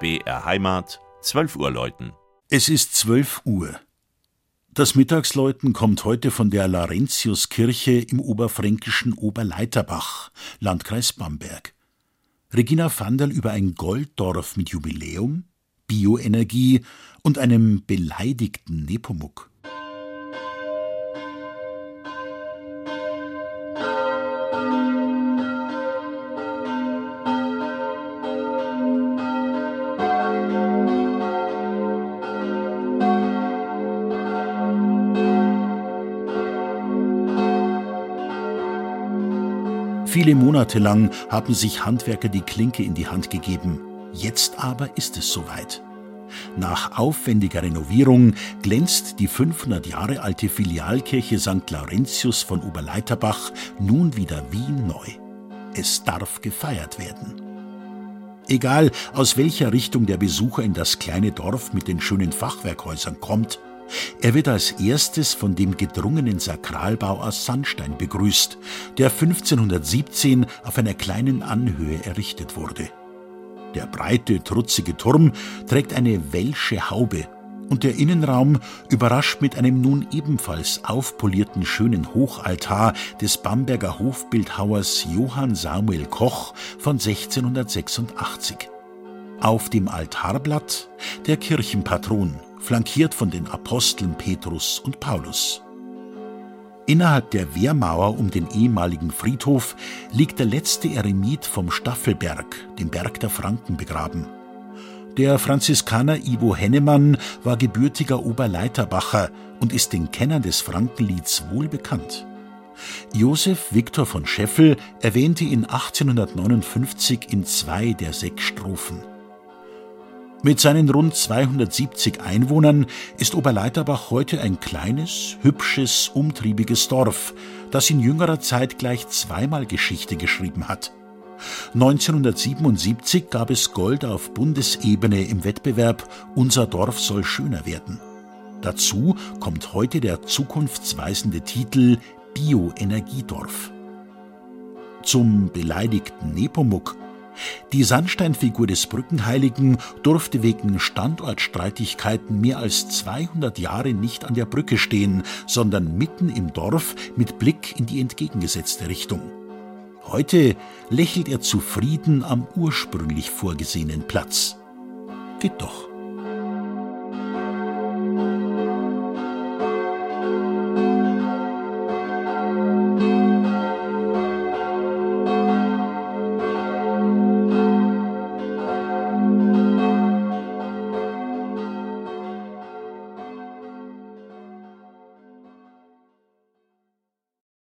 BR Heimat, 12 Uhr läuten. Es ist 12 Uhr. Das Mittagsläuten kommt heute von der Laurentiuskirche im oberfränkischen Oberleiterbach, Landkreis Bamberg. Regina Vandal über ein Golddorf mit Jubiläum, Bioenergie und einem beleidigten Nepomuk. Viele Monate lang haben sich Handwerker die Klinke in die Hand gegeben. Jetzt aber ist es soweit. Nach aufwendiger Renovierung glänzt die 500 Jahre alte Filialkirche St. Laurentius von Oberleiterbach nun wieder wie neu. Es darf gefeiert werden. Egal, aus welcher Richtung der Besucher in das kleine Dorf mit den schönen Fachwerkhäusern kommt, er wird als erstes von dem gedrungenen Sakralbau aus Sandstein begrüßt, der 1517 auf einer kleinen Anhöhe errichtet wurde. Der breite, trutzige Turm trägt eine welsche Haube und der Innenraum überrascht mit einem nun ebenfalls aufpolierten schönen Hochaltar des Bamberger Hofbildhauers Johann Samuel Koch von 1686. Auf dem Altarblatt der Kirchenpatron flankiert von den Aposteln Petrus und Paulus. Innerhalb der Wehrmauer um den ehemaligen Friedhof liegt der letzte Eremit vom Staffelberg, dem Berg der Franken, begraben. Der Franziskaner Ivo Hennemann war gebürtiger Oberleiterbacher und ist den Kennern des Frankenlieds wohl bekannt. Josef Viktor von Scheffel erwähnte ihn 1859 in zwei der sechs Strophen. Mit seinen rund 270 Einwohnern ist Oberleiterbach heute ein kleines, hübsches, umtriebiges Dorf, das in jüngerer Zeit gleich zweimal Geschichte geschrieben hat. 1977 gab es Gold auf Bundesebene im Wettbewerb Unser Dorf soll schöner werden. Dazu kommt heute der zukunftsweisende Titel Bioenergiedorf. Zum beleidigten Nepomuk die Sandsteinfigur des Brückenheiligen durfte wegen Standortstreitigkeiten mehr als 200 Jahre nicht an der Brücke stehen, sondern mitten im Dorf mit Blick in die entgegengesetzte Richtung. Heute lächelt er zufrieden am ursprünglich vorgesehenen Platz. Geht doch.